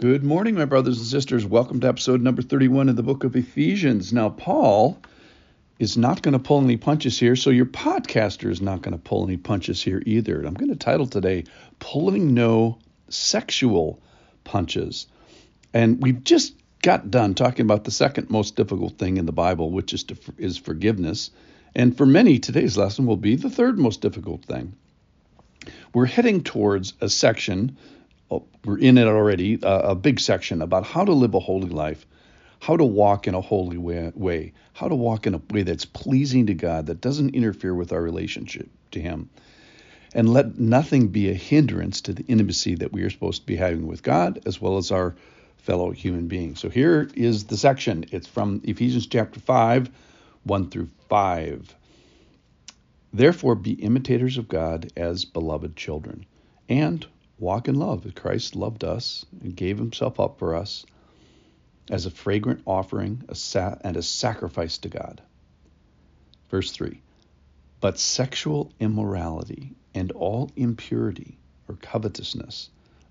Good morning, my brothers and sisters. Welcome to episode number 31 of the book of Ephesians. Now, Paul is not going to pull any punches here, so your podcaster is not going to pull any punches here either. I'm going to title today, Pulling No Sexual Punches. And we've just got done talking about the second most difficult thing in the Bible, which is, to, is forgiveness. And for many, today's lesson will be the third most difficult thing. We're heading towards a section we're in it already, uh, a big section about how to live a holy life, how to walk in a holy way, how to walk in a way that's pleasing to God, that doesn't interfere with our relationship to Him. And let nothing be a hindrance to the intimacy that we are supposed to be having with God as well as our fellow human beings. So here is the section. It's from Ephesians chapter 5, 1 through 5. Therefore, be imitators of God as beloved children, and walk in love. Christ loved us and gave himself up for us as a fragrant offering and a sacrifice to God. Verse 3 But sexual immorality and all impurity or covetousness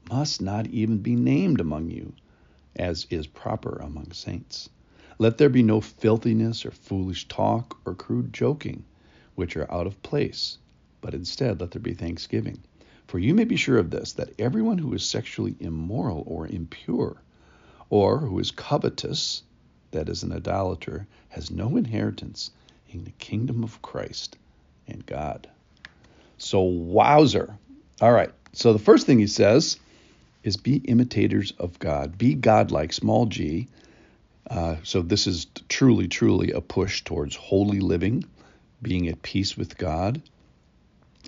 must not even be named among you, as is proper among saints. Let there be no filthiness or foolish talk or crude joking, which are out of place, but instead let there be thanksgiving. For you may be sure of this, that everyone who is sexually immoral or impure, or who is covetous, that is, an idolater, has no inheritance in the kingdom of Christ and God. So, wowzer. All right. So, the first thing he says is be imitators of God, be godlike, small g. Uh, so, this is truly, truly a push towards holy living, being at peace with God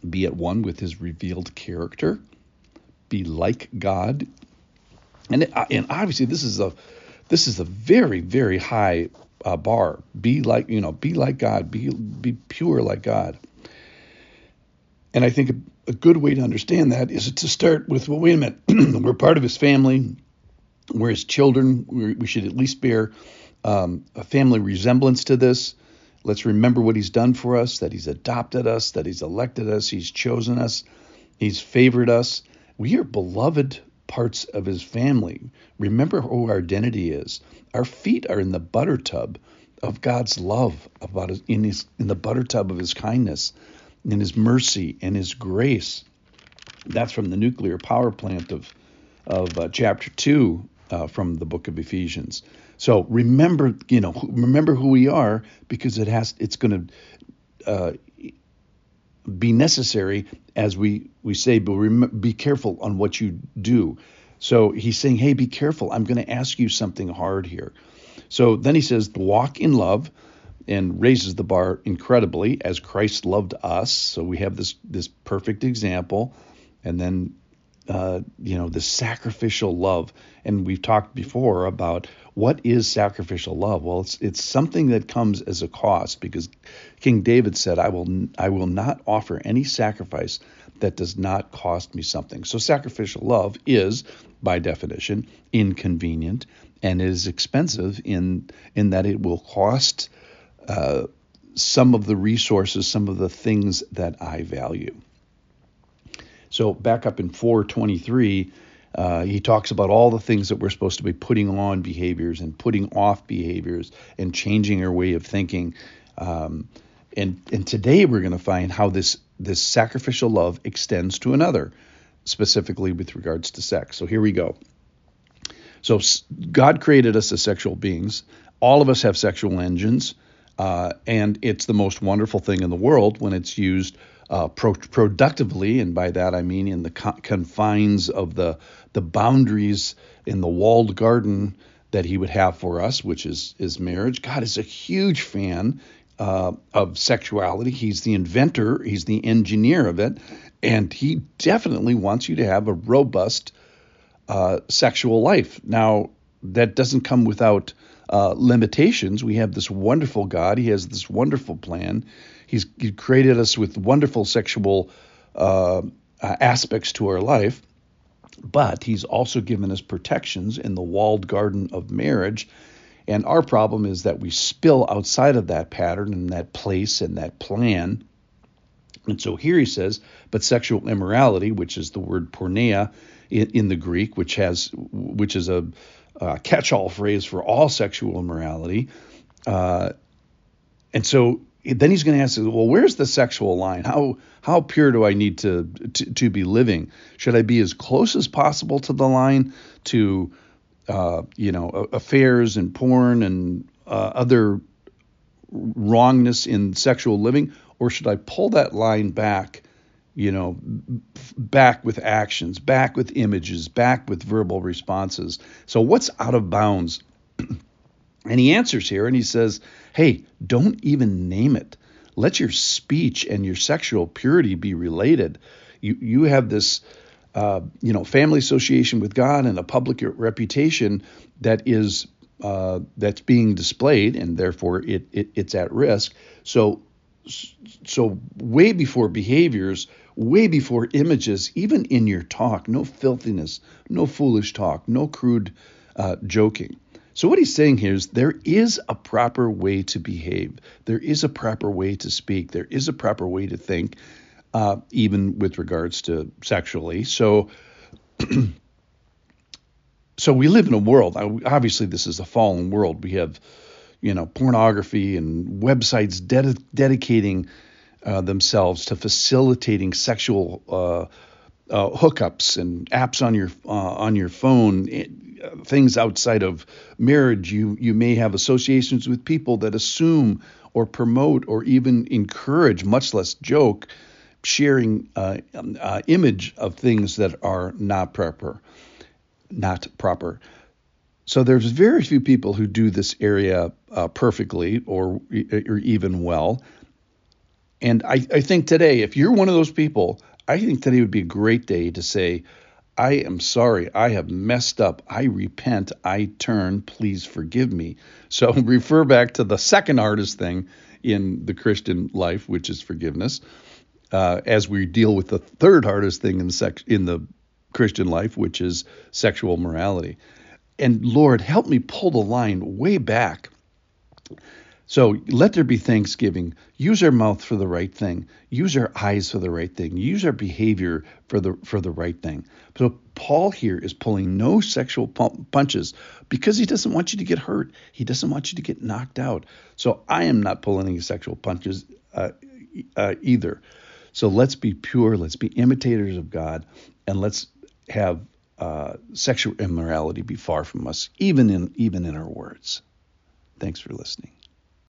be at one with his revealed character, be like God. And, and obviously this is a this is a very very high uh, bar. Be like you know, be like God, be be pure like God. And I think a, a good way to understand that is to start with well, wait a minute, we're part of His family, we're His children. we we should at least bear um, a family resemblance to this. Let's remember what he's done for us, that he's adopted us, that he's elected us, he's chosen us, he's favored us. We are beloved parts of his family. Remember who our identity is. Our feet are in the butter tub of God's love, about his, in his in the butter tub of his kindness, in his mercy and his grace. That's from the nuclear power plant of of uh, chapter two uh, from the book of Ephesians. So remember, you know, remember who we are because it has it's going to uh, be necessary as we we say, but rem- be careful on what you do. So he's saying, hey, be careful. I'm going to ask you something hard here. So then he says, walk in love and raises the bar incredibly as Christ loved us. So we have this this perfect example. And then uh, you know, the sacrificial love. And we've talked before about what is sacrificial love. Well, it's it's something that comes as a cost because King David said, "I will I will not offer any sacrifice that does not cost me something." So sacrificial love is, by definition, inconvenient and is expensive in in that it will cost. Uh, some of the resources, some of the things that I value. So back up in 423, uh, he talks about all the things that we're supposed to be putting on behaviors and putting off behaviors and changing our way of thinking. Um, and and today we're going to find how this this sacrificial love extends to another, specifically with regards to sex. So here we go. So God created us as sexual beings. All of us have sexual engines, uh, and it's the most wonderful thing in the world when it's used uh, pro- productively, and by that I mean in the co- confines of the the boundaries in the walled garden that He would have for us, which is is marriage. God is a huge fan uh, of sexuality. He's the inventor. He's the engineer of it, and He definitely wants you to have a robust uh, sexual life. Now that doesn't come without uh, limitations. We have this wonderful God. He has this wonderful plan. He's he created us with wonderful sexual uh, aspects to our life, but He's also given us protections in the walled garden of marriage. And our problem is that we spill outside of that pattern and that place and that plan. And so here he says, but sexual immorality, which is the word porneia, in, in the Greek, which has which is a uh, catch-all phrase for all sexual immorality. Uh, and so then he's going to ask, well, where's the sexual line? How how pure do I need to, to, to be living? Should I be as close as possible to the line to uh, you know affairs and porn and uh, other wrongness in sexual living, or should I pull that line back? You know, back with actions, back with images, back with verbal responses. So what's out of bounds? And he answers here and he says, Hey, don't even name it. Let your speech and your sexual purity be related. You, you have this, uh, you know, family association with God and a public reputation that is uh, that's being displayed, and therefore it, it it's at risk. So, so way before behaviors, way before images, even in your talk, no filthiness, no foolish talk, no crude uh, joking. So, what he's saying here is there is a proper way to behave, there is a proper way to speak, there is a proper way to think, uh, even with regards to sexually. So, so we live in a world. Obviously, this is a fallen world. We have, you know, pornography and websites ded- dedicating uh, themselves to facilitating sexual uh, uh, hookups and apps on your uh, on your phone things outside of marriage. You you may have associations with people that assume or promote or even encourage, much less joke, sharing uh, uh, image of things that are not proper, not proper. So there's very few people who do this area uh, perfectly or or even well. And I, I think today, if you're one of those people, I think today would be a great day to say, I am sorry. I have messed up. I repent. I turn. Please forgive me. So refer back to the second hardest thing in the Christian life, which is forgiveness, uh, as we deal with the third hardest thing in, sex- in the Christian life, which is sexual morality. And Lord, help me pull the line way back so let there be thanksgiving. Use our mouth for the right thing. Use our eyes for the right thing. Use our behavior for the for the right thing. So Paul here is pulling no sexual punches because he doesn't want you to get hurt. He doesn't want you to get knocked out. So I am not pulling any sexual punches uh, uh, either. So let's be pure. Let's be imitators of God, and let's have uh, sexual immorality be far from us, even in even in our words. Thanks for listening.